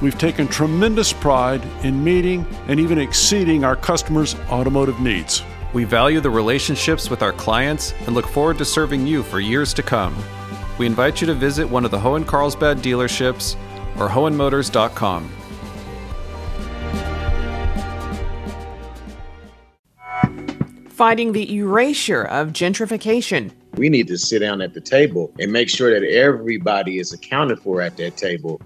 we've taken tremendous pride in meeting and even exceeding our customers' automotive needs. We value the relationships with our clients and look forward to serving you for years to come. We invite you to visit one of the Hoehn Carlsbad dealerships or hoehnmotors.com. Fighting the erasure of gentrification. We need to sit down at the table and make sure that everybody is accounted for at that table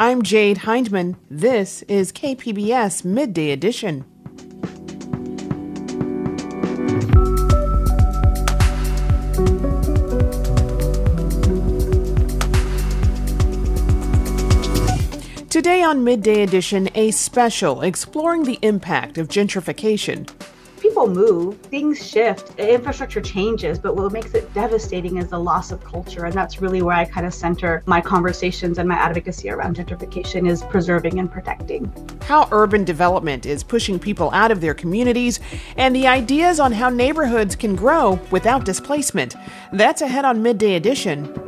I'm Jade Hindman. This is KPBS Midday Edition. Today on Midday Edition, a special exploring the impact of gentrification people move, things shift, infrastructure changes, but what makes it devastating is the loss of culture. And that's really where I kind of center my conversations and my advocacy around gentrification is preserving and protecting. How urban development is pushing people out of their communities and the ideas on how neighborhoods can grow without displacement. That's ahead on Midday Edition.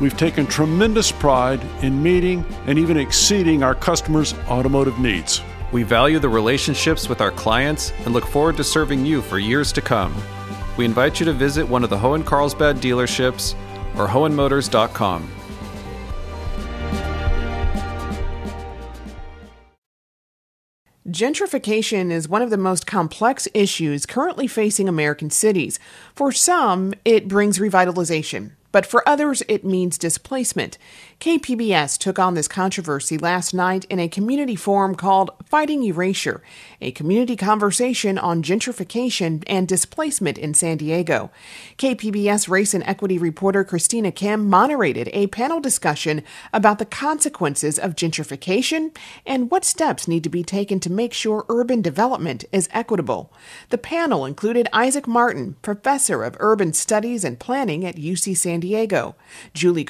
We've taken tremendous pride in meeting and even exceeding our customers' automotive needs. We value the relationships with our clients and look forward to serving you for years to come. We invite you to visit one of the Hoehn Carlsbad dealerships or hoehnmotors.com. Gentrification is one of the most complex issues currently facing American cities. For some, it brings revitalization but for others, it means displacement. KPBS took on this controversy last night in a community forum called Fighting Erasure, a community conversation on gentrification and displacement in San Diego. KPBS race and equity reporter Christina Kim moderated a panel discussion about the consequences of gentrification and what steps need to be taken to make sure urban development is equitable. The panel included Isaac Martin, professor of urban studies and planning at UC San Diego. Julie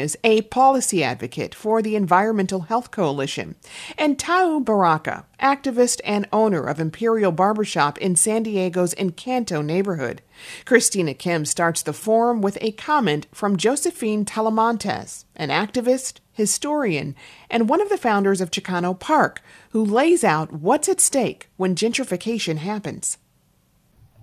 is a policy advocate for the Environmental Health Coalition. And Tau Baraka, activist and owner of Imperial Barbershop in San Diego's Encanto neighborhood. Christina Kim starts the forum with a comment from Josephine Talamantes, an activist, historian, and one of the founders of Chicano Park, who lays out what's at stake when gentrification happens.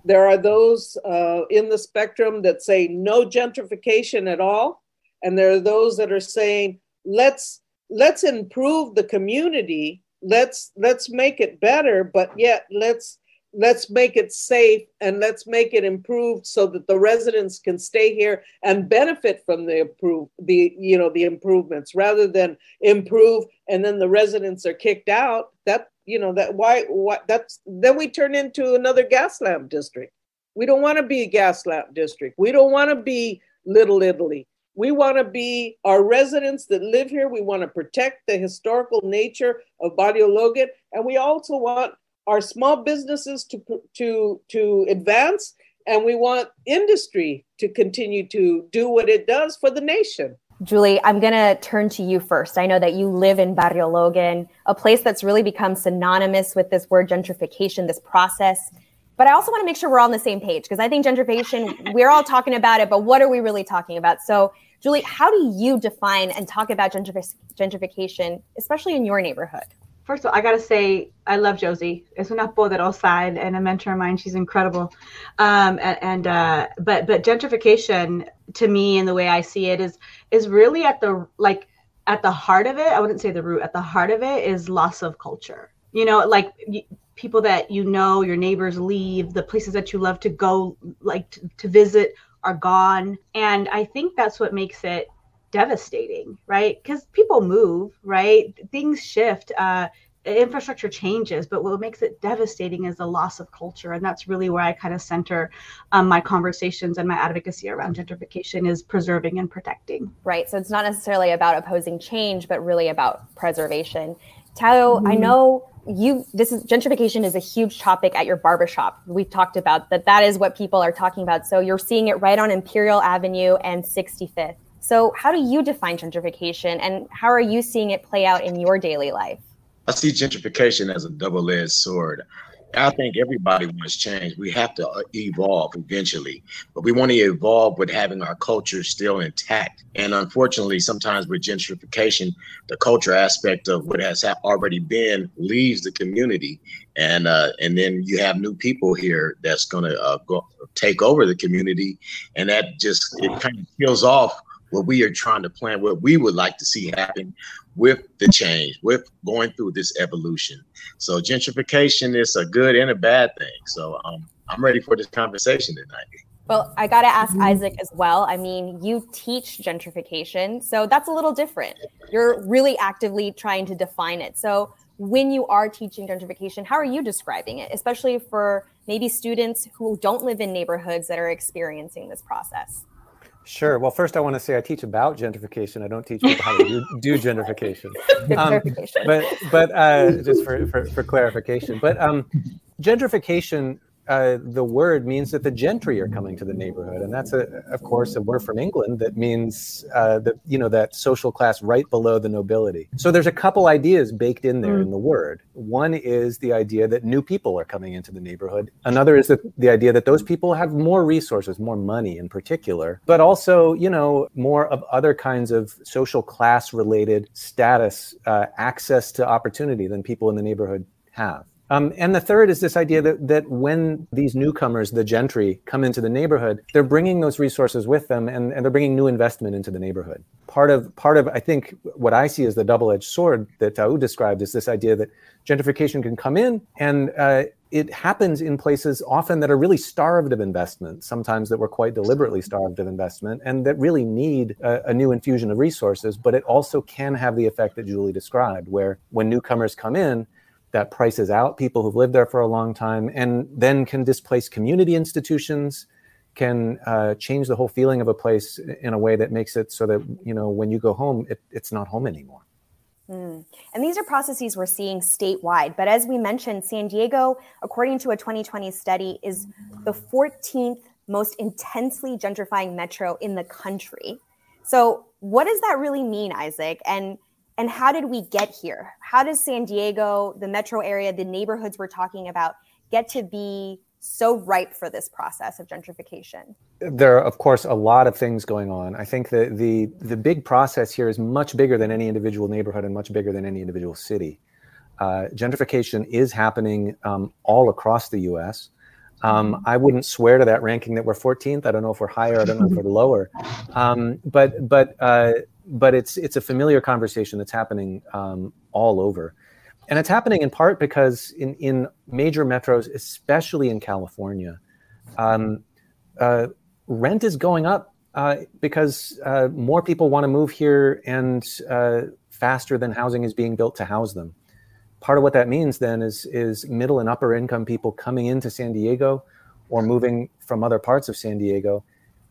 There are those uh, in the spectrum that say no gentrification at all, and there are those that are saying let's let's improve the community, let's let's make it better, but yet let's let's make it safe and let's make it improved so that the residents can stay here and benefit from the improve the you know the improvements rather than improve and then the residents are kicked out. That you know that why what that's then we turn into another Gaslamp district. We don't want to be a Gaslamp district. We don't want to be little italy we want to be our residents that live here we want to protect the historical nature of barrio logan and we also want our small businesses to to to advance and we want industry to continue to do what it does for the nation Julie, I'm going to turn to you first. I know that you live in Barrio Logan, a place that's really become synonymous with this word gentrification, this process. But I also want to make sure we're all on the same page because I think gentrification, we're all talking about it, but what are we really talking about? So, Julie, how do you define and talk about gentrification, especially in your neighborhood? first of all, I gotta say I love Josie. Es una poderosa and a mentor of mine. She's incredible. Um, and, and uh, but but gentrification to me and the way I see it is is really at the like at the heart of it. I wouldn't say the root. At the heart of it is loss of culture. You know, like people that you know, your neighbors leave, the places that you love to go, like to, to visit, are gone. And I think that's what makes it devastating, right? Because people move, right? Things shift. Uh, infrastructure changes, but what makes it devastating is the loss of culture. And that's really where I kind of center um, my conversations and my advocacy around gentrification is preserving and protecting. Right. So it's not necessarily about opposing change, but really about preservation. Tau, mm-hmm. I know you this is gentrification is a huge topic at your barbershop. We've talked about that that is what people are talking about. So you're seeing it right on Imperial Avenue and 65th. So how do you define gentrification and how are you seeing it play out in your daily life? I see gentrification as a double-edged sword. I think everybody wants change. We have to uh, evolve eventually, but we want to evolve with having our culture still intact. And unfortunately, sometimes with gentrification, the culture aspect of what has already been leaves the community, and uh, and then you have new people here that's going to uh, go take over the community, and that just it kind of kills off what we are trying to plan, what we would like to see happen with the change, with going through this evolution. So gentrification is a good and a bad thing. So um, I'm ready for this conversation tonight. Well, I got to ask Isaac as well. I mean, you teach gentrification, so that's a little different. You're really actively trying to define it. So, when you are teaching gentrification, how are you describing it, especially for maybe students who don't live in neighborhoods that are experiencing this process? Sure. Well, first, I want to say I teach about gentrification. I don't teach people how to do, do gentrification. Um, but but uh, just for, for, for, clarification, but um, gentrification uh, the word means that the gentry are coming to the neighborhood, and that's a, of course, a word from England that means uh, that you know that social class right below the nobility. So there's a couple ideas baked in there mm. in the word. One is the idea that new people are coming into the neighborhood. Another is that the idea that those people have more resources, more money in particular, but also you know more of other kinds of social class related status, uh, access to opportunity than people in the neighborhood have. Um, and the third is this idea that, that when these newcomers, the gentry, come into the neighborhood, they're bringing those resources with them and, and they're bringing new investment into the neighborhood. Part of, part of, I think, what I see as the double edged sword that Tau described is this idea that gentrification can come in and uh, it happens in places often that are really starved of investment, sometimes that were quite deliberately starved of investment, and that really need a, a, new infusion of resources. But it also can have the effect that Julie described, where when newcomers come in, that prices out people who've lived there for a long time and then can displace community institutions can uh, change the whole feeling of a place in a way that makes it so that you know when you go home it, it's not home anymore. Mm. and these are processes we're seeing statewide but as we mentioned san diego according to a 2020 study is the 14th most intensely gentrifying metro in the country. So what does that really mean isaac? And and how did we get here? How does San Diego, the metro area, the neighborhoods we're talking about, get to be so ripe for this process of gentrification? There are, of course, a lot of things going on. I think that the the big process here is much bigger than any individual neighborhood and much bigger than any individual city. Uh, gentrification is happening um, all across the U.S. Um, I wouldn't swear to that ranking that we're 14th. I don't know if we're higher. I don't know if we're lower. Um, but but uh, but it's it's a familiar conversation that's happening um, all over, and it's happening in part because in in major metros, especially in California, um, uh, rent is going up uh, because uh, more people want to move here and uh, faster than housing is being built to house them. Part of what that means then is is middle and upper income people coming into San Diego or moving from other parts of San Diego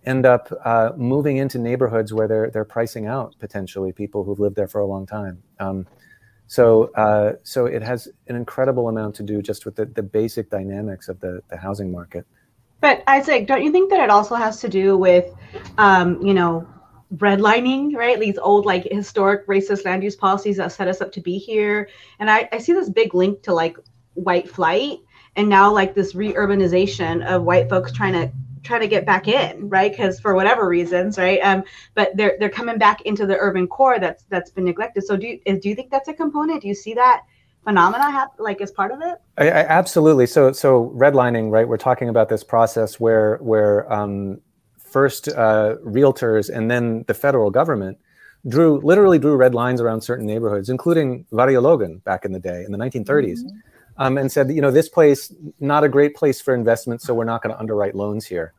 end up uh, moving into neighborhoods where they're they're pricing out potentially people who've lived there for a long time. Um, so uh, so it has an incredible amount to do just with the, the basic dynamics of the, the housing market. But Isaac, don't you think that it also has to do with, um, you know, redlining, right? These old like historic racist land use policies that set us up to be here. And I, I see this big link to like white flight and now like this reurbanization of white folks trying to trying to get back in, right? Because for whatever reasons, right? Um, but they're they're coming back into the urban core that's that's been neglected. So do you do you think that's a component? Do you see that phenomena have like as part of it? I, I, absolutely. So so redlining, right? We're talking about this process where where um, first uh, realtors and then the federal government drew literally drew red lines around certain neighborhoods, including Barrio Logan back in the day in the 1930s, mm-hmm. um, and said, you know, this place not a great place for investment, so we're not going to underwrite loans here,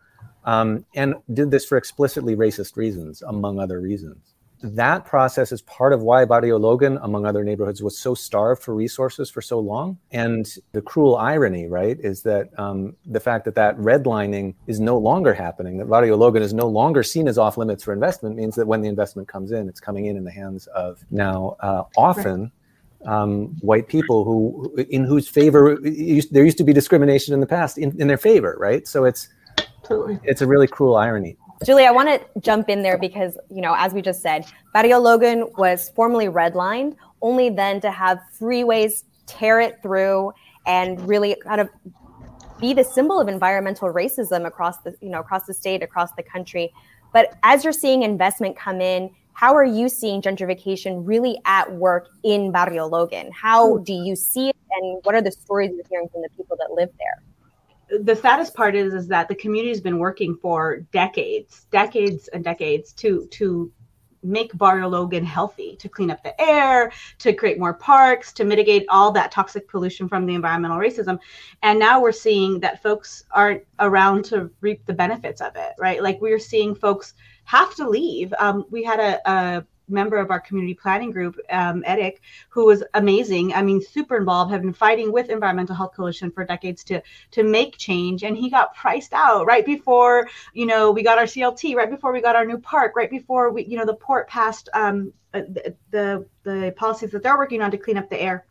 um, and did this for explicitly racist reasons, among other reasons that process is part of why Barrio Logan, among other neighborhoods, was so starved for resources for so long. And the cruel irony, right, is that um, the fact that that redlining is no longer happening, that Barrio Logan is no longer seen as off limits for investment, means that when the investment comes in, it's coming in in the hands of now uh, often. Um, white people who, in whose favor, there used to be discrimination in the past in, in their favor, right? So it's, it's a really cruel irony. Julie, I want to jump in there because, you know, as we just said, Barrio Logan was formerly redlined, only then to have freeways tear it through and really kind of be the symbol of environmental racism across the, you know, across the state, across the country. But as you're seeing investment come in, how are you seeing gentrification really at work in Barrio Logan? How hmm. do you see it, and what are the stories you're hearing from the people that live there? The saddest part is is that the community's been working for decades, decades and decades to to make Barrio Logan healthy, to clean up the air, to create more parks, to mitigate all that toxic pollution from the environmental racism. And now we're seeing that folks aren't around to reap the benefits of it, right? Like we're seeing folks have to leave. Um, we had a, a member of our community planning group, um, Eric, who was amazing. I mean, super involved, have been fighting with Environmental Health Coalition for decades to to make change, and he got priced out right before you know we got our CLT, right before we got our new park, right before we you know the port passed um, uh, the, the the policies that they're working on to clean up the air.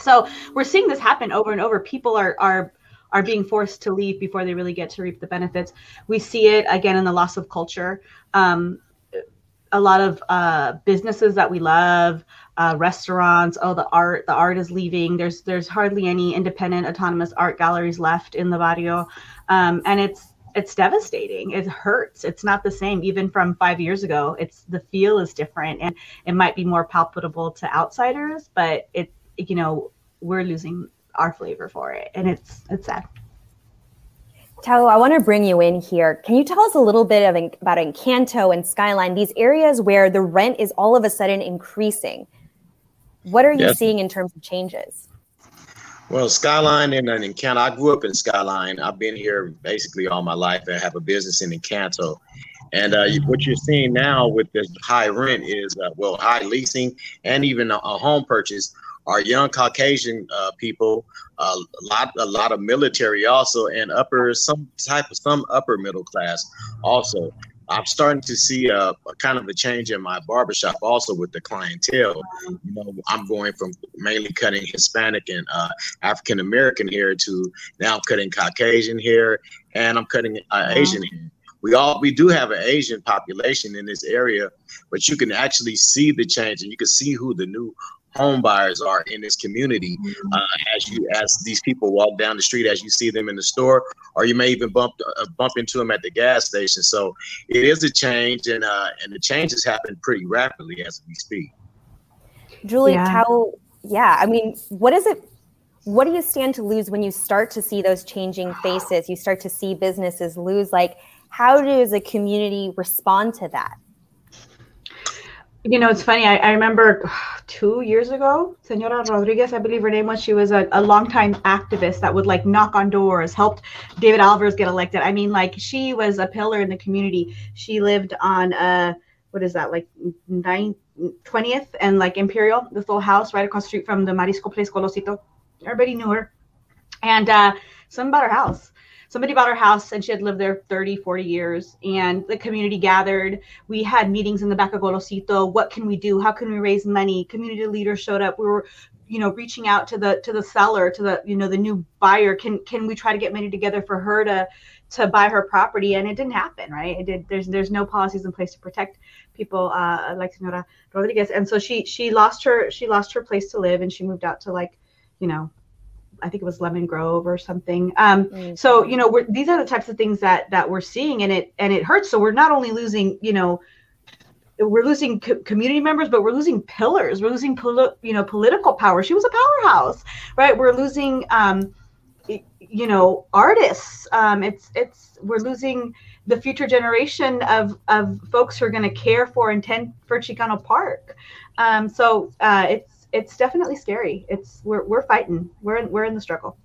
So we're seeing this happen over and over. People are are are being forced to leave before they really get to reap the benefits. We see it again in the loss of culture. Um, a lot of uh, businesses that we love, uh, restaurants. Oh, the art, the art is leaving. There's there's hardly any independent autonomous art galleries left in the barrio, um, and it's it's devastating. It hurts. It's not the same even from five years ago. It's the feel is different, and it might be more palpable to outsiders, but it you know we're losing our flavor for it, and it's it's sad. Tau, I want to bring you in here. Can you tell us a little bit of, about Encanto and Skyline, these areas where the rent is all of a sudden increasing? What are you yes. seeing in terms of changes? Well, Skyline and, and Encanto, I grew up in Skyline. I've been here basically all my life. I have a business in Encanto. And uh, what you're seeing now with this high rent is, uh, well, high leasing and even a, a home purchase are young Caucasian uh, people, uh, a lot, a lot of military also, and upper some type of some upper middle class also. I'm starting to see a, a, kind of a change in my barbershop also with the clientele. You know, I'm going from mainly cutting Hispanic and uh, African American hair to now I'm cutting Caucasian hair and I'm cutting uh, Asian hair. We all we do have an Asian population in this area, but you can actually see the change and you can see who the new home buyers are in this community mm-hmm. uh, as you as these people walk down the street as you see them in the store or you may even bump uh, bump into them at the gas station so it is a change and uh, and the changes happen pretty rapidly as we speak julie yeah. how yeah i mean what is it what do you stand to lose when you start to see those changing faces you start to see businesses lose like how does a community respond to that you know, it's funny. I, I remember two years ago, Senora Rodriguez, I believe her name was. She was a, a longtime activist that would like knock on doors, helped David Alvarez get elected. I mean, like she was a pillar in the community. She lived on a, what is that, like nine, 20th and like Imperial, this little house right across the street from the Marisco place, Colosito. Everybody knew her. And uh something about her house somebody bought our house and she had lived there 30 40 years and the community gathered. We had meetings in the back of golosito. What can we do? How can we raise money? Community leaders showed up. We were you know reaching out to the to the seller to the you know the new buyer. Can can we try to get money together for her to to buy her property? And it didn't happen right? It did there's there's no policies in place to protect people uh like senora rodriguez. And so she she lost her she lost her place to live and she moved out to like you know I think it was Lemon Grove or something. Um, mm-hmm. So you know, we're, these are the types of things that that we're seeing, and it and it hurts. So we're not only losing, you know, we're losing co- community members, but we're losing pillars. We're losing, poli- you know, political power. She was a powerhouse, right? We're losing, um, you know, artists. Um, it's it's we're losing the future generation of of folks who are going to care for and tend for Chicano Park. Um, so uh, it's it's definitely scary. It's we're we're fighting. We're in, we're in the struggle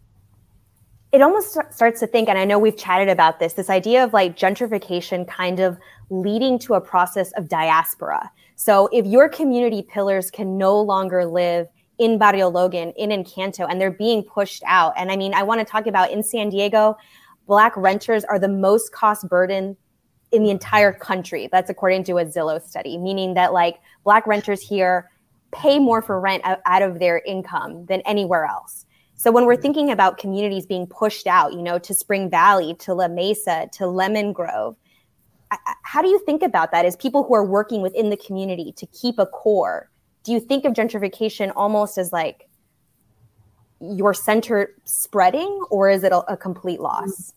it almost starts to think, and I know we've chatted about this, this idea of like gentrification kind of leading to a process of diaspora. So if your community pillars can no longer live in Barrio Logan, in Encanto, and they're being pushed out. And I mean, I want to talk about in San Diego, Black renters are the most cost burden in the entire country. That's according to a Zillow study, meaning that like Black renters here pay more for rent out of their income than anywhere else. So when we're mm. thinking about communities being pushed out, you know, to Spring Valley, to La Mesa, to Lemon Grove, how do you think about that as people who are working within the community to keep a core? Do you think of gentrification almost as like your center spreading, or is it a, a complete loss?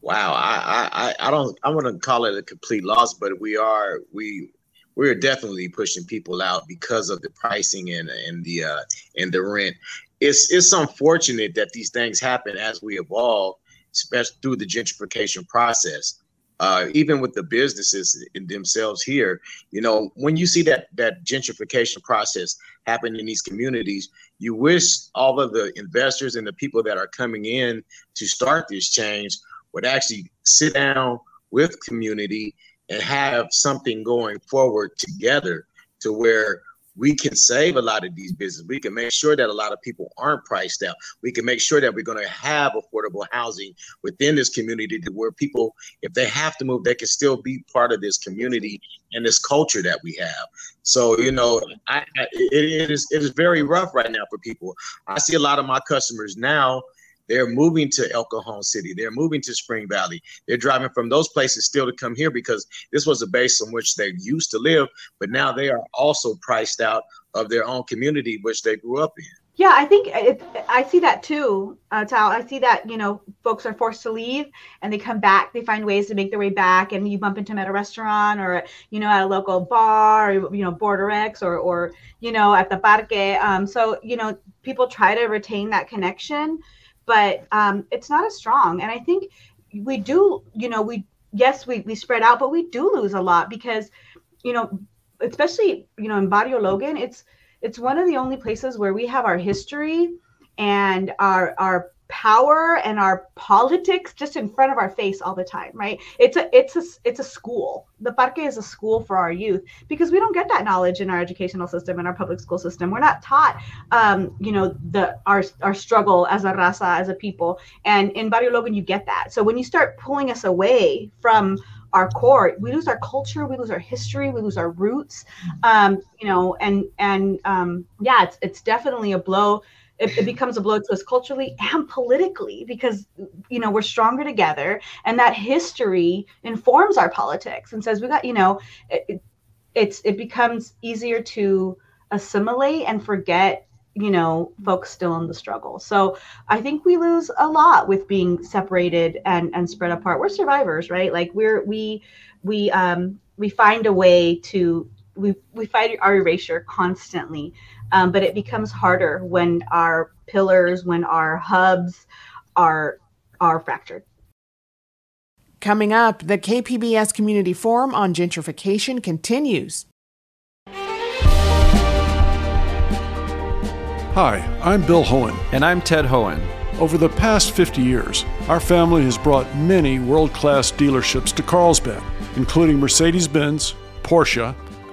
Wow, I, I I don't I wouldn't call it a complete loss, but we are we we're definitely pushing people out because of the pricing and and the uh, and the rent. It's it's unfortunate that these things happen as we evolve, especially through the gentrification process uh, even with the businesses in themselves here, you know, when you see that that gentrification process happen in these communities, you wish all of the investors and the people that are coming in to start this change would actually sit down with community and have something going forward together to where we can save a lot of these businesses. We can make sure that a lot of people aren't priced out. We can make sure that we're going to have affordable housing within this community to where people, if they have to move, they can still be part of this community and this culture that we have. So, you know, I, I it, is it is very rough right now for people. I see a lot of my customers now they're moving to El Cajon City. They're moving to Spring Valley. They're driving from those places still to come here because this was a base on which they used to live, but now they are also priced out of their own community, which they grew up in. Yeah, I think it, I see that too, uh, Tau. I see that you know folks are forced to leave and they come back. They find ways to make their way back, and you bump into them at a restaurant or you know at a local bar, or, you know Border X, or or you know at the parque. Um, so you know people try to retain that connection but um, it's not as strong. And I think we do, you know, we yes, we we spread out, but we do lose a lot because, you know, especially you know in Barrio Logan, it's it's one of the only places where we have our history and our our power and our politics just in front of our face all the time right? It's a it's a it's a school. The parque is a school for our youth because we don't get that knowledge in our educational system in our public school system. We're not taught um, you know the our our struggle as a raza as a people. And in barrio logan you get that. So when you start pulling us away from our core we lose our culture we lose our history we lose our roots. Um, you know and and um, yeah it's it's definitely a blow it, it, becomes a blow to us culturally and politically because you know we're stronger together and that history informs our politics and says we got you know it, it's it becomes easier to assimilate and forget you know folks still in the struggle. So i think we lose a lot with being separated and and spread apart. We're survivors right? Like we're we we um we find a way to we we fight our erasure constantly um, but it becomes harder when our pillars, when our hubs are are fractured. Coming up, the KPBS Community Forum on Gentrification continues. Hi, I'm Bill Hoehn. And I'm Ted Hoehn. Over the past 50 years, our family has brought many world class dealerships to Carlsbad, including Mercedes Benz, Porsche,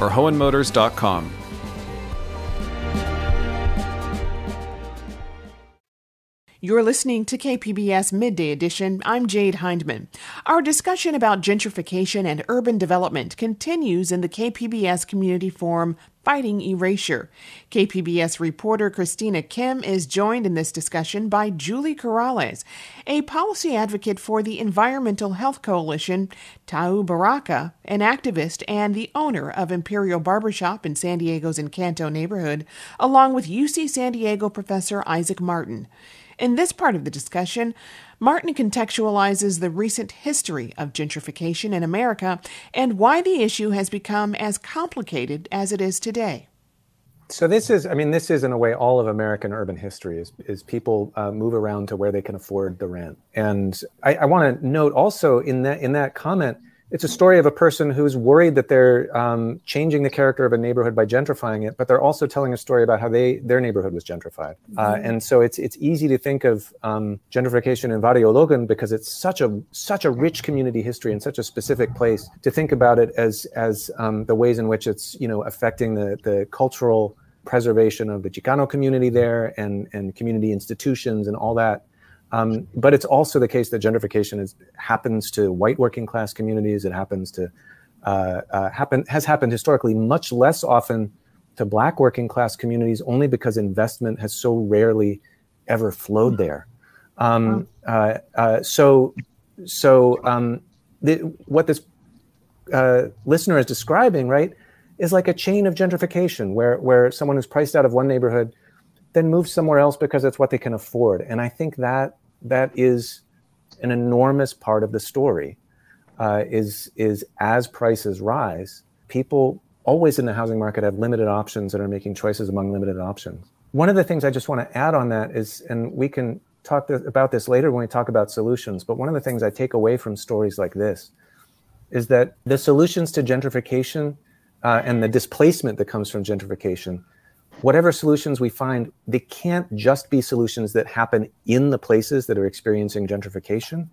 or hoehnmotors.com. You're listening to KPBS Midday Edition. I'm Jade Hindman. Our discussion about gentrification and urban development continues in the KPBS Community Forum Fighting Erasure. KPBS reporter Christina Kim is joined in this discussion by Julie Corrales, a policy advocate for the Environmental Health Coalition, Tau Baraka, an activist and the owner of Imperial Barbershop in San Diego's Encanto neighborhood, along with UC San Diego professor Isaac Martin. In this part of the discussion, Martin contextualizes the recent history of gentrification in America and why the issue has become as complicated as it is today. So this is, I mean, this is in a way all of American urban history is, is people uh, move around to where they can afford the rent. And I, I want to note also in that in that comment, it's a story of a person who's worried that they're um, changing the character of a neighborhood by gentrifying it, but they're also telling a story about how they their neighborhood was gentrified. Uh, mm-hmm. Uh, and so it's it's easy to think of um, gentrification in Barrio Logan because it's such a such a rich community history and such a specific place to think about it as as um, the ways in which it's you know affecting the the cultural preservation of the Chicano community there and and community institutions and all that. Um, but it's also the case that gentrification is, happens to white working class communities. It happens to uh, uh, happen has happened historically much less often to black working class communities, only because investment has so rarely ever flowed there. Um, uh, uh so, so um, the, what this uh, listener is describing, right, is like a chain of gentrification, where where someone who's priced out of one neighborhood then moves somewhere else because it's what they can afford. And I think that that is an enormous part of the story. Uh, is is as prices rise, people always in the housing market have limited options and are making choices among limited options. One of the things I just want to add on that is, and we can talk th- about this later when we talk about solutions, but one of the things I take away from stories like this is that the solutions to gentrification uh, and the displacement that comes from gentrification whatever solutions we find, they can't just be solutions that happen in the places that are experiencing gentrification,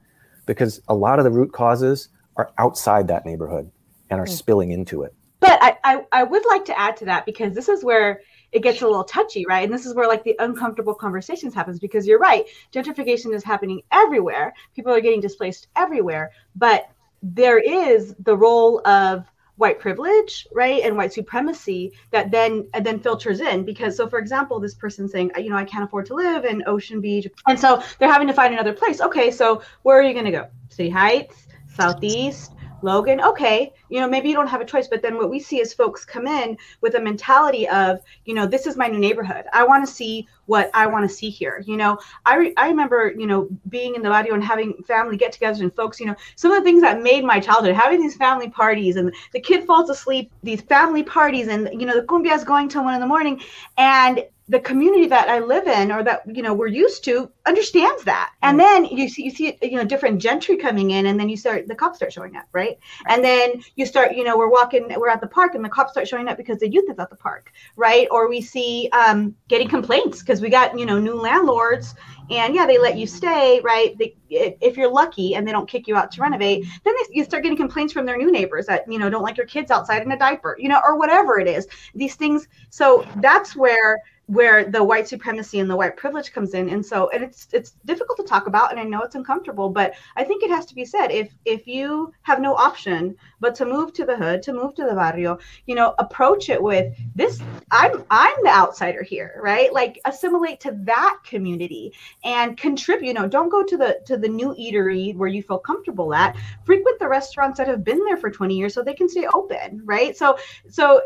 because a lot of the root causes are outside that neighborhood and are mm. spilling into it. But I, I, I would like to add to that because this is where it gets a little touchy, right? And this is where like the uncomfortable conversations happens because you're right, gentrification is happening everywhere. People are getting displaced everywhere, but there is the role of white privilege right and white supremacy that then then filters in. Because so for example this person saying you know i can't afford to live in ocean beach and so they're having to find another place. Okay so where are you going to go? City heights southeast Logan, okay, you know, maybe you don't have a choice. But then what we see is folks come in with a mentality of, you know, this is my new neighborhood. I want to see what I want to see here. You know, I, re- I remember, you know, being in the barrio and having family get togethers and folks, you know, some of the things that made my childhood, having these family parties and the kid falls asleep, these family parties and, you know, the cumbia is going till one in the morning. And the community that I live in or that you know we're used to understands that. And then you see you see you know different gentry coming in and then you start the cops start showing up, right? And then you start, you know, we're walking, we're at the park and the cops start showing up because the youth is at the park, right? Or we see um, getting complaints because we got, you know, new landlords and yeah, they let you stay, right? They, if you're lucky and they don't kick you out to renovate, then they, you start getting complaints from their new neighbors that, you know, don't like your kids outside in a diaper, you know, or whatever it is. These things. So that's where where the white supremacy and the white privilege comes in. And so and it's it's difficult to talk about and i know it's uncomfortable but i think it has to be said if if you have no option but to move to the hood to move to the barrio you know approach it with this i'm i'm the outsider here right? Like assimilate to that community and contribute you know don't go to the to the new eatery where you feel comfortable at. Frequent the restaurants that have been there for 20 years so they can stay open right? So so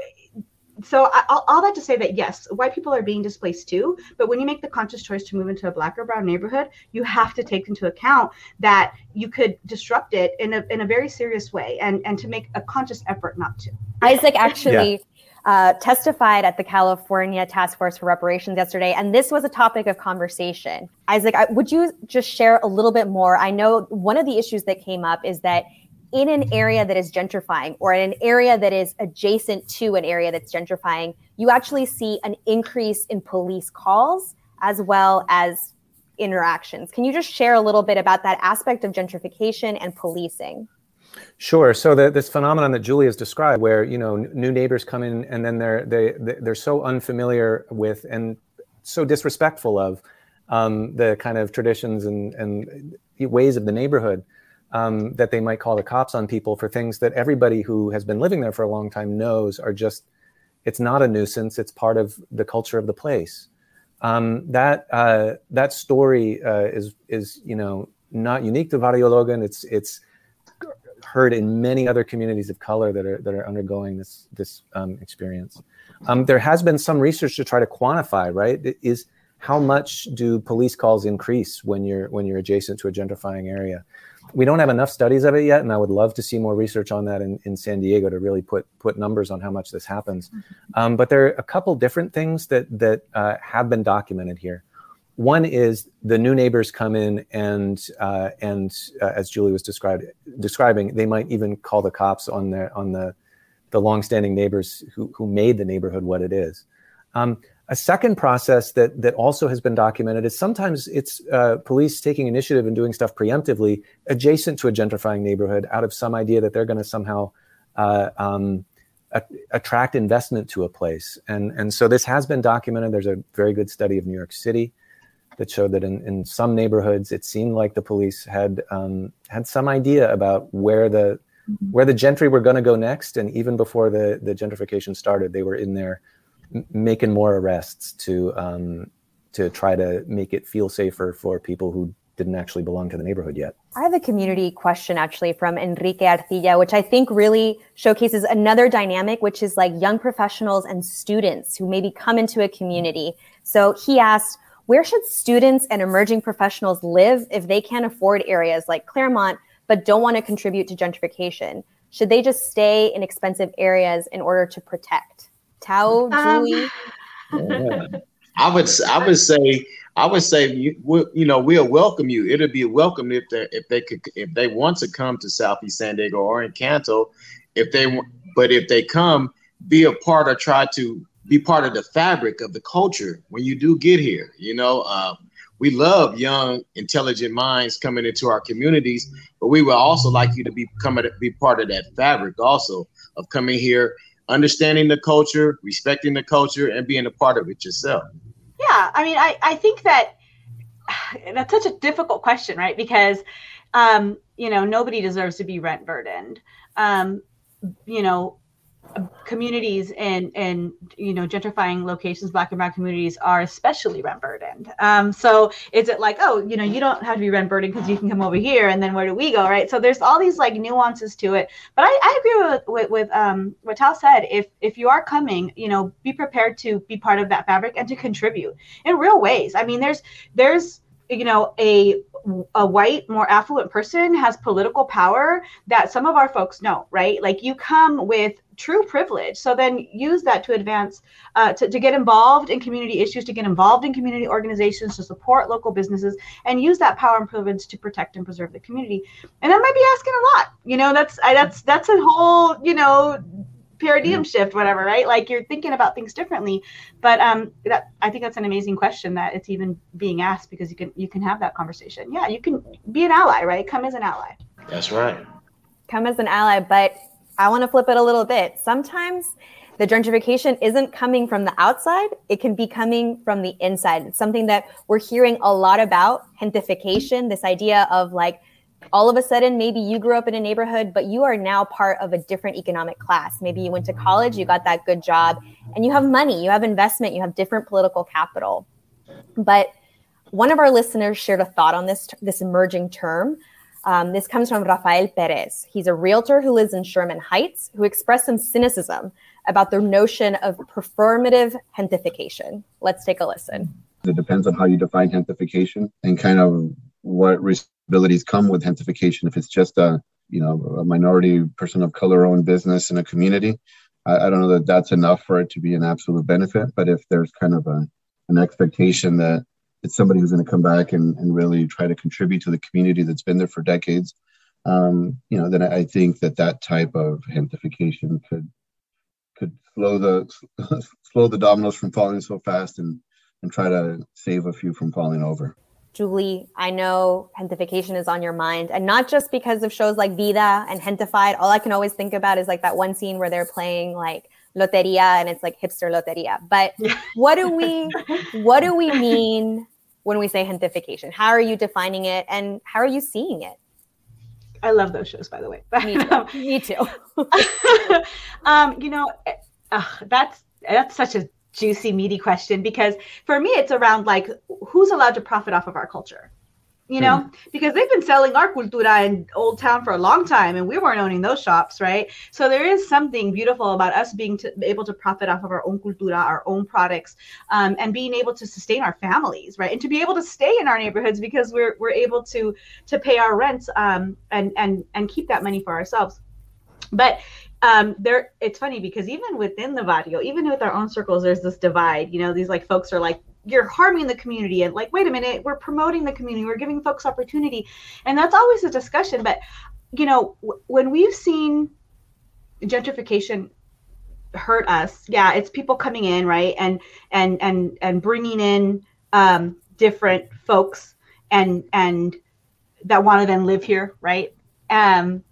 so I, all that to say that yes, white people are being displaced too. But when you make the conscious choice to move into a black or brown neighborhood, you have to take into account that you could disrupt it in a in a very serious way, and and to make a conscious effort not to. Isaac actually. Yeah. Uh, testified at the California Task Force for Reparations yesterday, and this was a topic of conversation. Isaac, I, would you just share a little bit more? I know one of the issues that came up is that in an area that is gentrifying or in an area that is adjacent to an area that's gentrifying, you actually see an increase in police calls as well as interactions. Can you just share a little bit about that aspect of gentrification and policing? Sure. So the, this phenomenon that Julie has described, where you know new neighbors come in and then they're they they're so unfamiliar with and so disrespectful of um, the kind of traditions and, and ways of the neighborhood um, that they might call the cops on people for things that everybody who has been living there for a long time knows are just it's not a nuisance it's part of the culture of the place um, that uh, that story uh, is is you know not unique to Barrio Logan. It's it's heard in many other communities of color that are that are undergoing this this um, experience. Um, there has been some research to try to quantify. Right, is how much do police calls increase when you're when you're adjacent to a gentrifying area? we don't have enough studies of it yet, and I would love to see more research on that in, in San Diego to really put put numbers on how much this happens. Mm-hmm. Um, but there are a couple different things that that uh, have been documented here. One is the new neighbors come in and uh, and uh, as Julie was described describing, they might even call the cops on the on the the longstanding neighbors who who made the neighborhood what it is. Um, a second process that that also has been documented is sometimes it's uh, police taking initiative and doing stuff preemptively adjacent to a gentrifying neighborhood out of some idea that they're going to somehow uh, um, a- attract investment to a place. And and so this has been documented. There's a very good study of New York City that showed that in, in some neighborhoods it seemed like the police had um, had some idea about where the where the gentry were going to go next. And even before the the gentrification started, they were in there making more arrests to um, to try to make it feel safer for people who didn't actually belong to the neighborhood yet. I have a community question actually from Enrique Artilla, which I think really showcases another dynamic, which is like young professionals and students who maybe come into a community. So he asked, where should students and emerging professionals live if they can't afford areas like Clairemont, but don't want to contribute to gentrification? Should they just stay in expensive areas in order to protect? Tao, um, Julie. I would I would say I would say you you know we'll welcome you. It'll be welcome if they if they could if they want to come to Southeast San Diego or Encanto, if they but if they come, be a part or try to be part of the fabric of the culture when you do get here. You know, uh, we love young, intelligent minds coming into our communities, but we would also like you to be coming to be part of that fabric also of coming here understanding the culture, respecting the culture, and being a part of it yourself? Yeah, I mean, I, I think that that's such a difficult question, right? Because, um, you know, nobody deserves to be rent burdened. Um, you know, communities and and you know gentrifying locations black and brown communities are especially rent burdened. Um, so is it like oh you know you don't have to be rent burdened because you can come over here and then where do we go right? So there's all these like nuances to it. But i, I agree with with, with um, what tau said. If if you are coming you know be prepared to be part of that fabric and to contribute in real ways. I mean there's there's you know a a white more affluent person has political power that some of our folks know right? Like you come with true privilege. So then use that to advance uh, to, to get involved in community issues to get involved in community organizations to support local businesses and use that power and privilege to protect and preserve the community. And that might be asking a lot. You know that's I, that's that's a whole you know paradigm shift whatever right? Like you're thinking about things differently. But um that i think that's an amazing question that it's even being asked because you can you can have that conversation. Yeah you can be an ally right? Come as an ally. That's right. Come as an ally but i want to flip it a little bit. Sometimes the gentrification isn't coming from the outside it can be coming from the inside. It's something that we're hearing a lot about gentrification this idea of like all of a sudden maybe you grew up in a neighborhood but you are now part of a different economic class. Maybe you went to college you got that good job and you have money you have investment you have different political capital. But one of our listeners shared a thought on this this emerging term. Um, this comes from rafael perez. He's a realtor who lives in sherman heights who expressed some cynicism about the notion of performative gentrification let's take a listen. It depends on how you define gentrification and kind of what responsibilities come with gentrification. If it's just a you know a minority person of color owned business in a community, I, I, don't know that that's enough for it to be an absolute benefit. But if there's kind of a an expectation that it's somebody who's going to come back and, and really try to contribute to the community that's been there for decades, um, you know, then I think that that type of gentrification could could slow the slow the dominoes from falling so fast and and try to save a few from falling over. Julie, I know gentrification is on your mind, and not just because of shows like Vida and Gentefied. All I can always think about is like that one scene where they're playing like loteria, and it's like hipster loteria. But what do we, what do we mean when we say gentrification? How are you defining it and how are you seeing it? I love those shows, by the way. Me too. Me too. um, you know, uh, that's that's such a juicy, meaty question because for me, it's around like who's allowed to profit off of our culture you know, mm. because they've been selling our cultura in Old Town for a long time and we weren't owning those shops, right? So there is something beautiful about us being to, able to profit off of our own cultura, our own products, um, and being able to sustain our families, right? And to be able to stay in our neighborhoods because we're, we're able to to pay our rents um, and, and, and keep that money for ourselves. But um, there it's funny because even within the barrio, even with our own circles, there's this divide. You know, these like folks are like you're harming the community and like wait a minute we're promoting the community we're giving folks opportunity and that's always a discussion but you know w- when we've seen gentrification hurt us yeah it's people coming in right and and and and bringing in um, different folks and and that want to then live here right um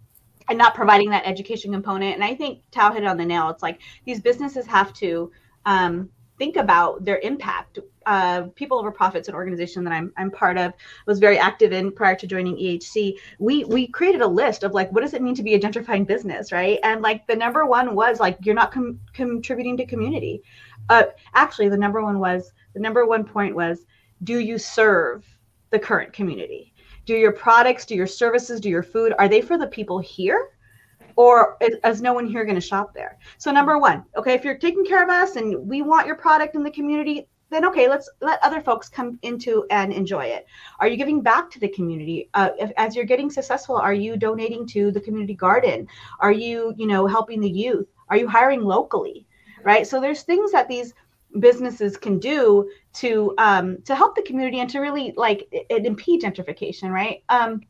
and not providing that education component and i think Tau hit on the nail it's like these businesses have to um, think about their impact. Uh, People Over Profits, an organization that I'm, I'm part of, was very active in prior to joining EHC. We we created a list of like what does it mean to be a gentrifying business, right? And like the number one was like you're not com- contributing to community. Uh, actually, the number one was the number one point was do you serve the current community? Do your products, do your services, do your food are they for the people here? or is no one here going to shop there? So number one, okay, if you're taking care of us and we want your product in the community, then okay, let's let other folks come into and enjoy it. Are you giving back to the community? Uh, if, as you're getting successful, are you donating to the community garden? Are you, you know, helping the youth? Are you hiring locally? Right. So there's things that these businesses can do to um, to help the community and to really like it, it impede gentrification. Right. Um,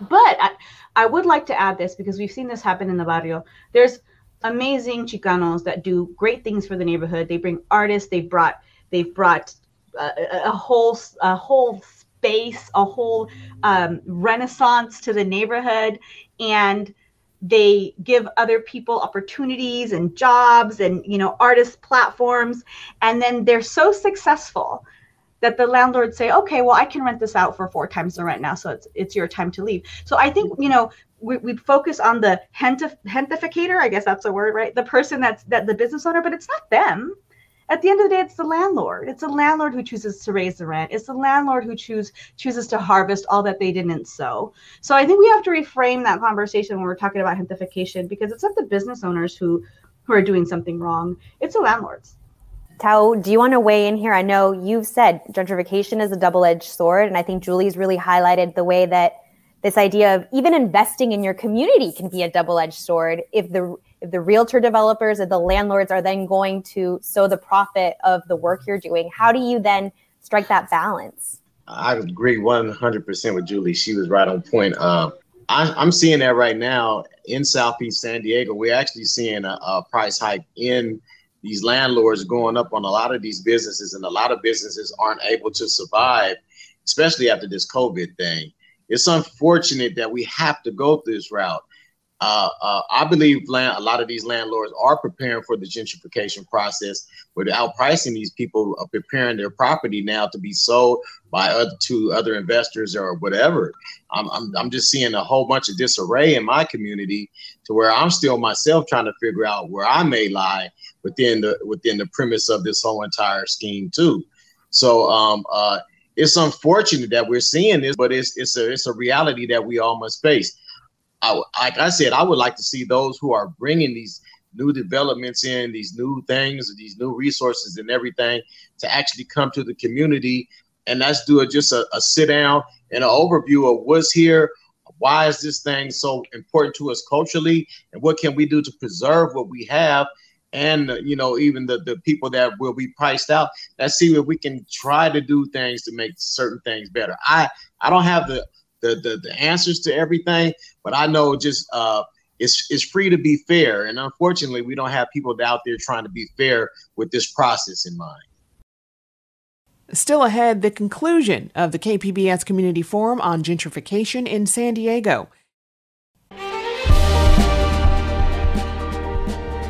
but I, I would like to add this because we've seen this happen in the barrio. There's amazing Chicanos that do great things for the neighborhood. They bring artists. They've brought they've brought a, a whole a whole space, a whole um, renaissance to the neighborhood, and they give other people opportunities and jobs and you know artist platforms and then they're so successful that the landlords say, okay, well, I can rent this out for four times the rent now, so it's it's your time to leave. So I think you know we, we focus on the hentificator, I guess that's a word, right? The person that's that the business owner, but it's not them. At the end of the day, it's the landlord. It's the landlord who chooses to raise the rent. It's the landlord who choose chooses to harvest all that they didn't sow. So I think we have to reframe that conversation when we're talking about hentification because it's not the business owners who who are doing something wrong. It's the landlords. Tau, do you want to weigh in here? I know you've said gentrification is a double edged sword, and I think Julie's really highlighted the way that this idea of even investing in your community can be a double edged sword if the the realtor developers and the landlords are then going to sow the profit of the work you're doing. How do you then strike that balance? I agree 100% with Julie. She was right on point. Um, I, am seeing that right now in Southeast San Diego. We're actually seeing a, a price hike in these landlords going up on a lot of these businesses, and a lot of businesses aren't able to survive, especially after this COVID thing. It's unfortunate that we have to go through this route. Uh, uh, I believe land, a lot of these landlords are preparing for the gentrification process without pricing these people are preparing their property now to be sold by other to other investors or whatever. I'm, I'm, I'm just seeing a whole bunch of disarray in my community to where I'm still myself trying to figure out where I may lie within the within the premise of this whole entire scheme too. So um, uh, it's unfortunate that we're seeing this, but it's it's a it's a reality that we all must face. I, like I said, I would like to see those who are bringing these new developments in, these new things, these new resources and everything to actually come to the community and let's do a, just a, a sit down and an overview of what's here. Why is this thing so important to us culturally, and what can we do to preserve what we have and you know even the, the people that will be priced out let's see if we can try to do things to make certain things better i i don't have the the the, the answers to everything but i know just uh it's it's free to be fair and unfortunately we don't have people out there trying to be fair with this process in mind Still ahead, the conclusion of the KPBS Community Forum on gentrification in San Diego.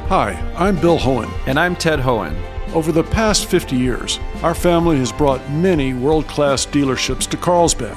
Hi, I'm Bill Hoehn. And I'm Ted Hoehn. Over the past 50 years, our family has brought many world class dealerships to Carlsbad,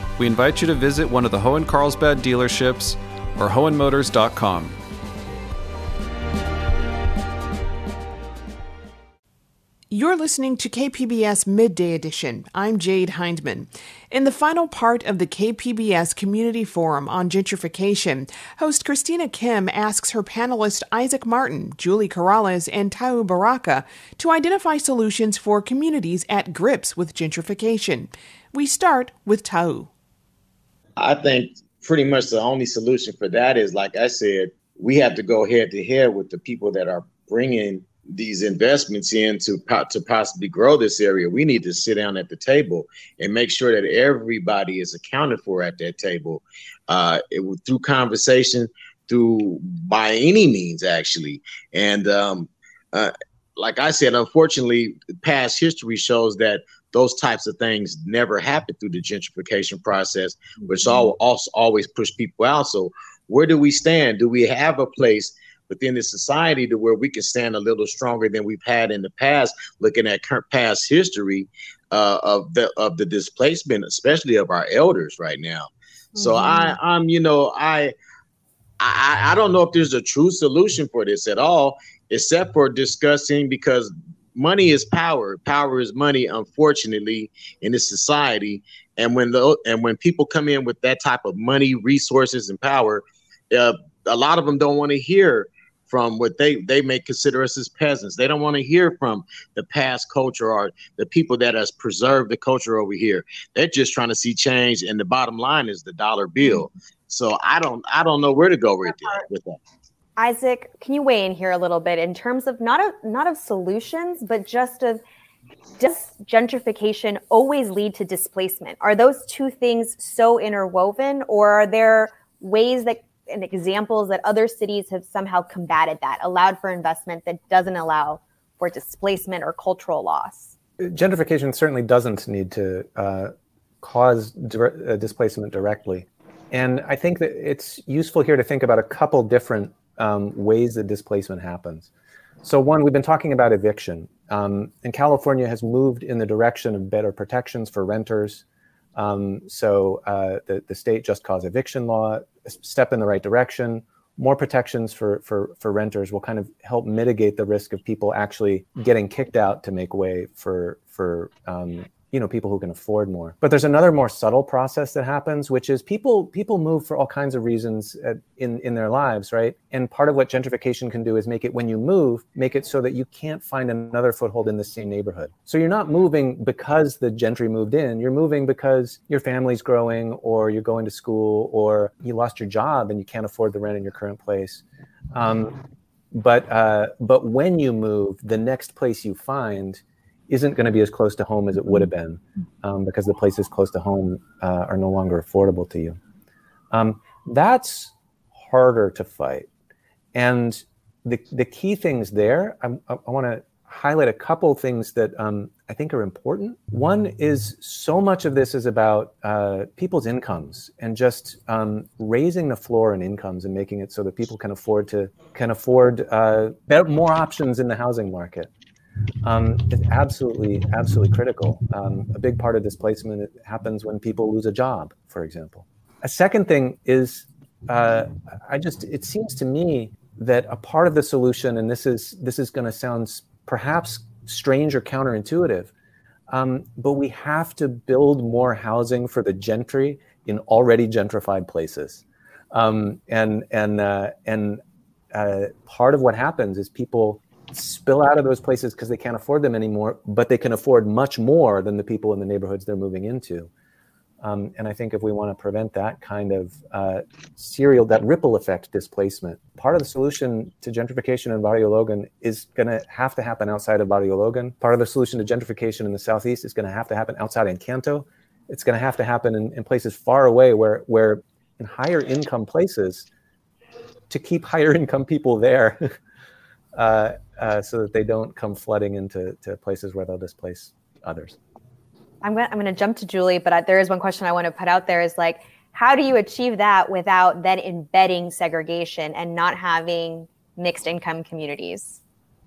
We invite you to visit one of the Hoehn Carlsbad dealerships or Hoehnmotors.com. You're listening to KPBS Midday Edition. I'm Jade Hindman. In the final part of the KPBS Community Forum on gentrification, host Christina Kim asks her panelists Isaac Martin, Julie Corrales, and Tau Baraka to identify solutions for communities at grips with gentrification. We start with Tau. I think pretty much the only solution for that is, like I said, we have to go head to head with the people that are bringing these investments in to, to possibly grow this area, we need to sit down at the table and make sure that everybody is accounted for at that table uh, it, through conversation, through by any means, actually. And um, uh, like I said, unfortunately, past history shows that those types of things never happen through the gentrification process, which all also always push people out. So where do we stand? Do we have a place within the society to where we can stand a little stronger than we've had in the past, looking at current past history uh, of the of the displacement, especially of our elders right now. Mm-hmm. So I, I'm, you know, I, I, I don't know if there's a true solution for this at all, except for discussing because money is power. Power is money, unfortunately, in this society. And when the and when people come in with that type of money, resources, and power, uh, a lot of them don't want to hear from what they they may consider us as peasants. They don't want to hear from the past culture or the people that has preserved the culture over here. They're just trying to see change, and the bottom line is the dollar bill. So I don't I don't know where to go with. With that. Isaac, can you weigh in here a little bit in terms of not of not of solutions, but just of does gentrification always lead to displacement? Are those two things so interwoven, or are there ways that and examples that other cities have somehow combated that, allowed for investment that doesn't allow for displacement or cultural loss? Gentrification certainly doesn't need to uh, cause uh, displacement directly. And I think that it's useful here to think about a couple different um, ways that displacement happens. So, one, we've been talking about eviction. Um, and California has moved in the direction of better protections for renters. Um, so, uh, the, the state just cause eviction law step in the right direction. More protections for, for, for renters will kind of help mitigate the risk of people actually getting kicked out to make way for, for um, you know people who can afford more. But there's another more subtle process that happens which is people people move for all kinds of reasons at, in in their lives right? And part of what gentrification can do is make it when you move make it so that you can't find another foothold in the same neighborhood. So you're not moving because the gentry moved in. You're moving because your family's growing or you're going to school or you lost your job and you can't afford the rent in your current place. Um, but uh, but when you move the next place you find isn't going to be as close to home as it would have been um, because the places close to home uh, are no longer affordable to you. Um, that's harder to fight. And the, the key things there, I, I want to highlight a couple things that um, I think are important. One is so much of this is about uh, people's incomes and just um, raising the floor in incomes and making it so that people can afford to can afford uh, better, more options in the housing market um, is absolutely, absolutely critical. Um, a big part of displacement happens when people lose a job, for example. A second thing is, uh, I just, it seems to me that a part of the solution, and this is this is going to sound perhaps strange or counterintuitive, um, but we have to build more housing for the gentry in already gentrified places, um, and and uh, and uh, part of what happens is people spill out of those places because they can't afford them anymore, but they can afford much more than the people in the neighborhoods they're moving into. Um, and I think if we want to prevent that kind of uh, serial, that ripple effect displacement, part of the solution to gentrification in Barrio Logan is going to have to happen outside of Barrio Logan. Part of the solution to gentrification in the southeast is going to have to happen outside Encanto. It's going to have to happen in, in places far away where, where in higher income places, to keep higher income people there uh, uh, so that they don't come flooding into to places where they'll displace others. I'm going I'm to jump to Julie, but I, there is one question I want to put out there is like, how do you achieve that without then embedding segregation and not having mixed income communities?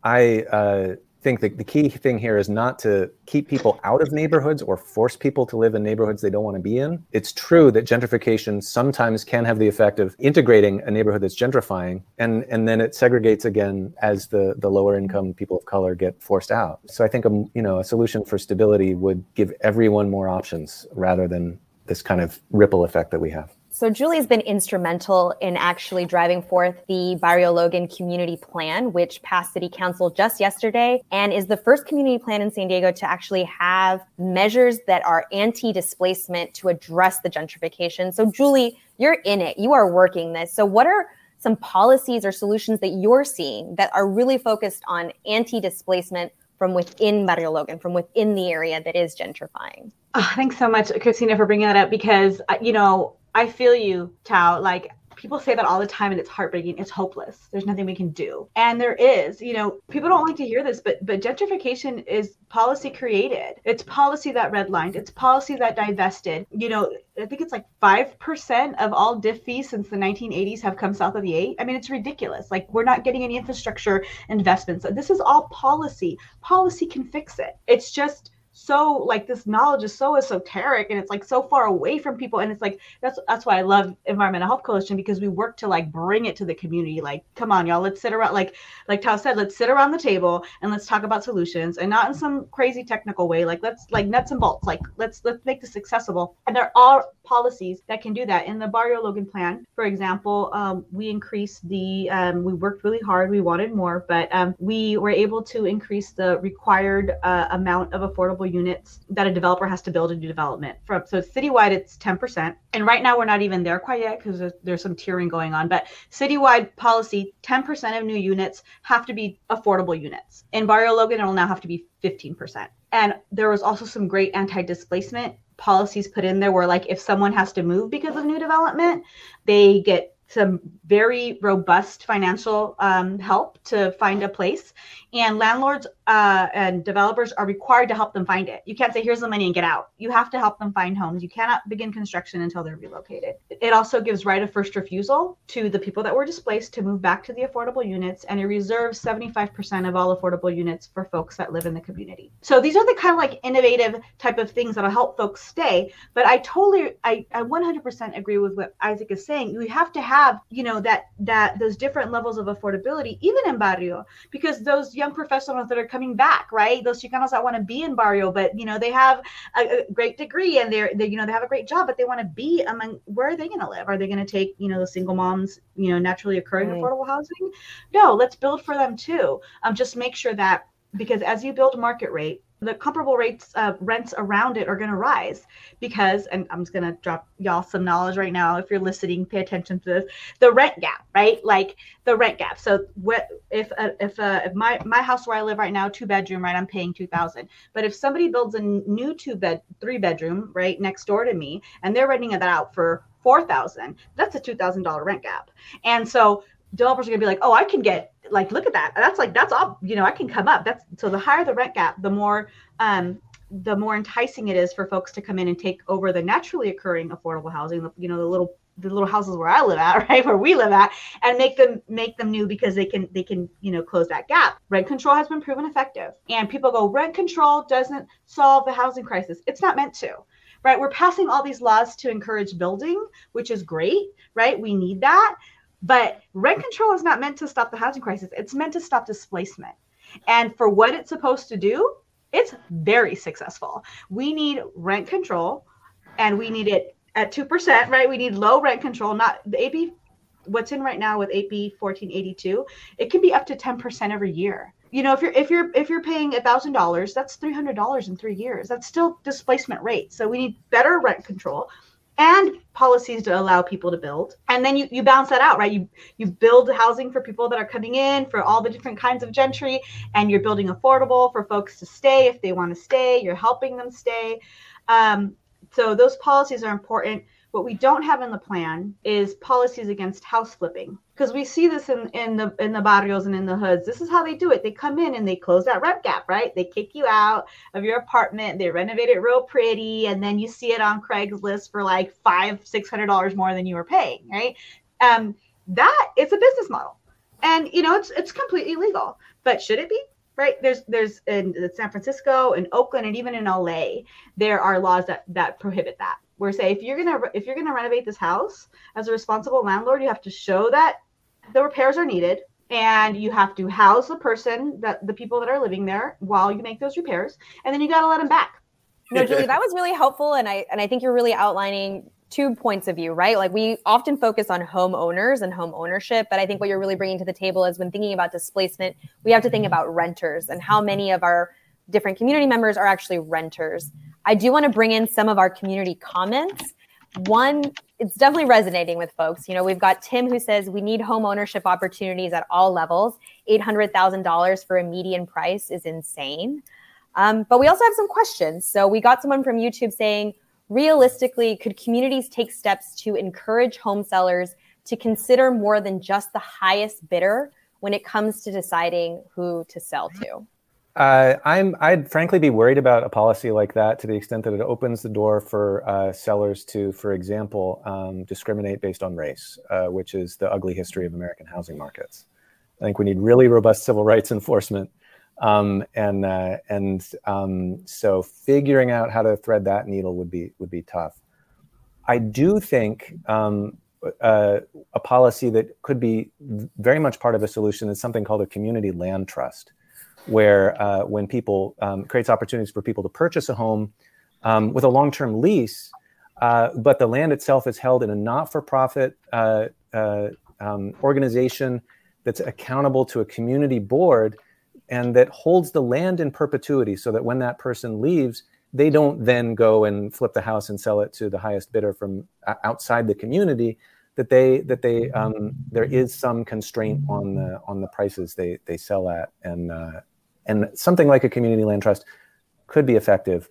I uh, think that the key thing here is not to keep people out of neighborhoods or force people to live in neighborhoods they don't want to be in. It's true that gentrification sometimes can have the effect of integrating a neighborhood that's gentrifying and, and then it segregates again as the, the lower income people of color get forced out. So I think a, you know, a solution for stability would give everyone more options rather than this kind of ripple effect that we have. So Julie's been instrumental in actually driving forth the Barrio Logan Community Plan, which passed City Council just yesterday and is the first community plan in San Diego to actually have measures that are anti-displacement to address the gentrification. So Julie, you're in it. You are working this. So what are some policies or solutions that you're seeing that are really focused on anti-displacement from within Barrio Logan, from within the area that is gentrifying? Oh, thanks so much, Christina, for bringing that up because, uh, you know, I feel you, Tau. Like people say that all the time and it's heartbreaking. It's hopeless. There's nothing we can do. And there is, you know, people don't like to hear this, but but gentrification is policy created. It's policy that redlined. It's policy that divested. You know, I think it's like 5% of all DIF fees since the 1980s have come south of the 8. I mean, it's ridiculous. Like we're not getting any infrastructure investments. This is all policy. Policy can fix it. It's just so like this knowledge is so esoteric and it's like so far away from people and it's like that's that's why I love Environmental Health Coalition because we work to like bring it to the community. Like come on y'all let's sit around like like Tau said let's sit around the table and let's talk about solutions and not in some crazy technical way. Like let's like nuts and bolts. Like let's let's make this accessible. And there are policies that can do that. In the Barrio Logan plan for example um, we increased the um, we worked really hard. We wanted more but um, we were able to increase the required uh, amount of affordable units that a developer has to build a new development from. So citywide, it's 10%. And right now, we're not even there quite yet because there's, there's some tiering going on. But citywide policy, 10% of new units have to be affordable units. In Barrio Logan, it will now have to be 15%. And there was also some great anti displacement policies put in there where, like, if someone has to move because of new development, they get some very robust financial um, help to find a place and landlords uh, and developers are required to help them find it. You can't say, here's the money and get out. You have to help them find homes. You cannot begin construction until they're relocated. It also gives right of first refusal to the people that were displaced to move back to the affordable units, and it reserves 75% of all affordable units for folks that live in the community. So these are the kind of like innovative type of things that'll help folks stay. But I totally, I, I 100% agree with what Isaac is saying. We have to have, you know, that that those different levels of affordability, even in barrio, because those young professionals that are coming back, right? Those Chicanos that want to be in barrio, but you know they have a, a great degree and they're they, you know they have a great job, but they want to be among where are they going to live? Are they going to take you know the single moms you know naturally occurring mm. affordable housing? No, let's build for them too. Um, just make sure that because as you build market rate the comparable rates uh, rents around it are going to rise because and i'm just going to drop y'all some knowledge right now if you're listening pay attention to this the rent gap right? Like the rent gap. So what if uh, if uh, if my my house where i live right now two bedroom right i'm paying 2000 but if somebody builds a new two bed three bedroom right next door to me and they're renting that out for 4000 that's a $2000 rent gap. And so developers are going to be like, oh, I can get like, look at that. That's like, that's all, you know, I can come up. That's so the higher the rent gap, the more, um, the more enticing it is for folks to come in and take over the naturally occurring affordable housing, you know, the little the little houses where I live at, right, where we live at, and make them make them new because they can they can you know close that gap. Rent control has been proven effective, and people go rent control doesn't solve the housing crisis. It's not meant to, right? We're passing all these laws to encourage building, which is great, right? We need that, but rent control is not meant to stop the housing crisis. It's meant to stop displacement. And for what it's supposed to do, it's very successful. We need rent control and we need it at 2%, right? We need low rent control, not the what's in right now with AB 1482, it can be up to 10% every year you know if you're if you're if you're paying a thousand dollars that's three hundred dollars in three years that's still displacement rate so we need better rent control and policies to allow people to build. And then you, you balance that out right? You you build housing for people that are coming in for all the different kinds of gentry and you're building affordable for folks to stay if they want to stay you're helping them stay. Um, so those policies are important what we don't have in the plan is policies against house flipping because we see this in, in the in the barrios and in the hoods. This is how they do it. They come in and they close that rent gap, right? They kick you out of your apartment. They renovate it real pretty, and then you see it on Craigslist for like five, six hundred dollars more than you were paying, right? Um, that it's a business model, and you know it's it's completely legal. But should it be? right there's there's in san francisco and oakland and even in la there are laws that that prohibit that where say if you're gonna if you're gonna renovate this house as a responsible landlord, you have to show that the repairs are needed and you have to house the person that the people that are living there while you make those repairs and then you got to let them back. No julie that was really helpful and i and i think you're really outlining two points of view right? Like we often focus on homeowners and home ownership but i think what you're really bringing to the table is when thinking about displacement we have to think about renters and how many of our different community members are actually renters I do want to bring in some of our community comments. One, it's definitely resonating with folks. You know, we've got Tim who says we need home ownership opportunities at all levels. $800,000 for a median price is insane. Um, but we also have some questions. So we got someone from YouTube saying, realistically, could communities take steps to encourage home sellers to consider more than just the highest bidder when it comes to deciding who to sell to? Uh, I'm I'd frankly be worried about a policy like that to the extent that it opens the door for uh, sellers to, for example, um, discriminate based on race, uh, which is the ugly history of American housing markets. I think we need really robust civil rights enforcement, um, and uh, and um, so figuring out how to thread that needle would be would be tough. I do think um, uh, a policy that could be very much part of a solution is something called a community land trust where uh, when people um, creates opportunities for people to purchase a home um, with a long-term lease, uh, but the land itself is held in a not-for-profit uh, uh, um, organization that's accountable to a community board and that holds the land in perpetuity so that when that person leaves they don't then go and flip the house and sell it to the highest bidder from outside the community that they that they um, there is some constraint on the on the prices they they sell at and uh, and something like a community land trust could be effective.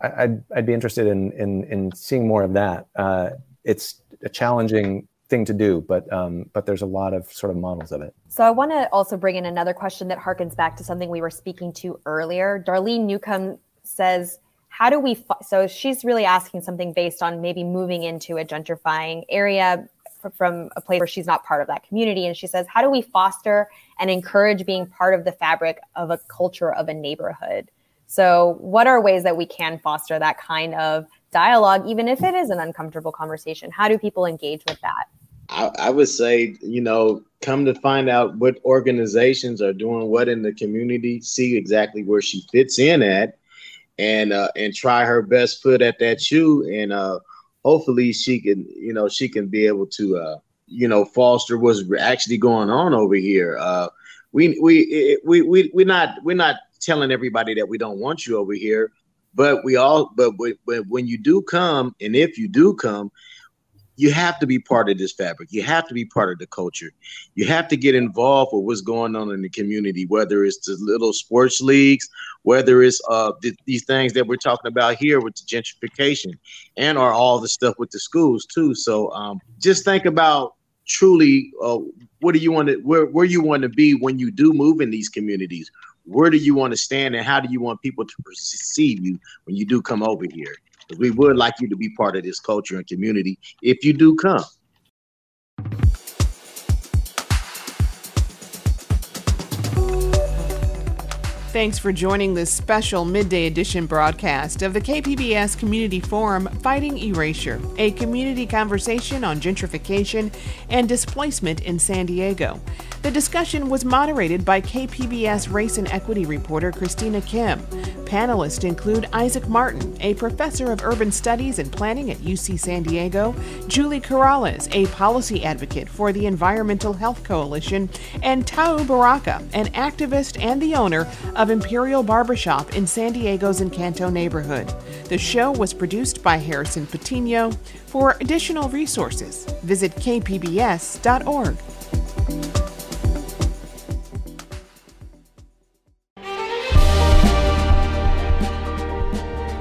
I'd, I'd be interested in, in, in seeing more of that. Uh, it's a challenging thing to do, but um, but there's a lot of sort of models of it. So I want to also bring in another question that harkens back to something we were speaking to earlier. Darlene Newcomb says, "How do we?" So she's really asking something based on maybe moving into a gentrifying area from a place where she's not part of that community. And she says, How do we foster and encourage being part of the fabric of a culture of a neighborhood? So, what are ways that we can foster that kind of dialogue, even if it is an uncomfortable conversation? How do people engage with that? I, I, would say, you know, come to find out what organizations are doing what in the community, see exactly where she fits in at, and uh, and try her best foot at that shoe, and uh, hopefully she can, you know, she can be able to, uh, you know, foster what's actually going on over here. Uh, we we we we we're not we're not telling everybody that we don't want you over here, but we all but, but when you do come and if you do come, you have to be part of this fabric. You have to be part of the culture. You have to get involved with what's going on in the community, whether it's the little sports leagues, whether it's uh, th- these things that we're talking about here with the gentrification, and are all the stuff with the schools too. So um, just think about truly uh, what do you want to where where you want to be when you do move in these communities. Where do you want to stand, and how do you want people to perceive you when you do come over here? We would like you to be part of this culture and community if you do come. Thanks for joining this special midday edition broadcast of the KPBS Community Forum Fighting Erasure, a community conversation on gentrification and displacement in San Diego. The discussion was moderated by KPBS race and equity reporter Christina Kim. Panelists include Isaac Martin, a professor of urban studies and planning at UC San Diego, Julie Corrales, a policy advocate for the Environmental Health Coalition, and Tau Baraka, an activist and the owner of Imperial Barbershop in San Diego's Encanto neighborhood. The show was produced by Harrison Patino. For additional resources, visit kpbs.org.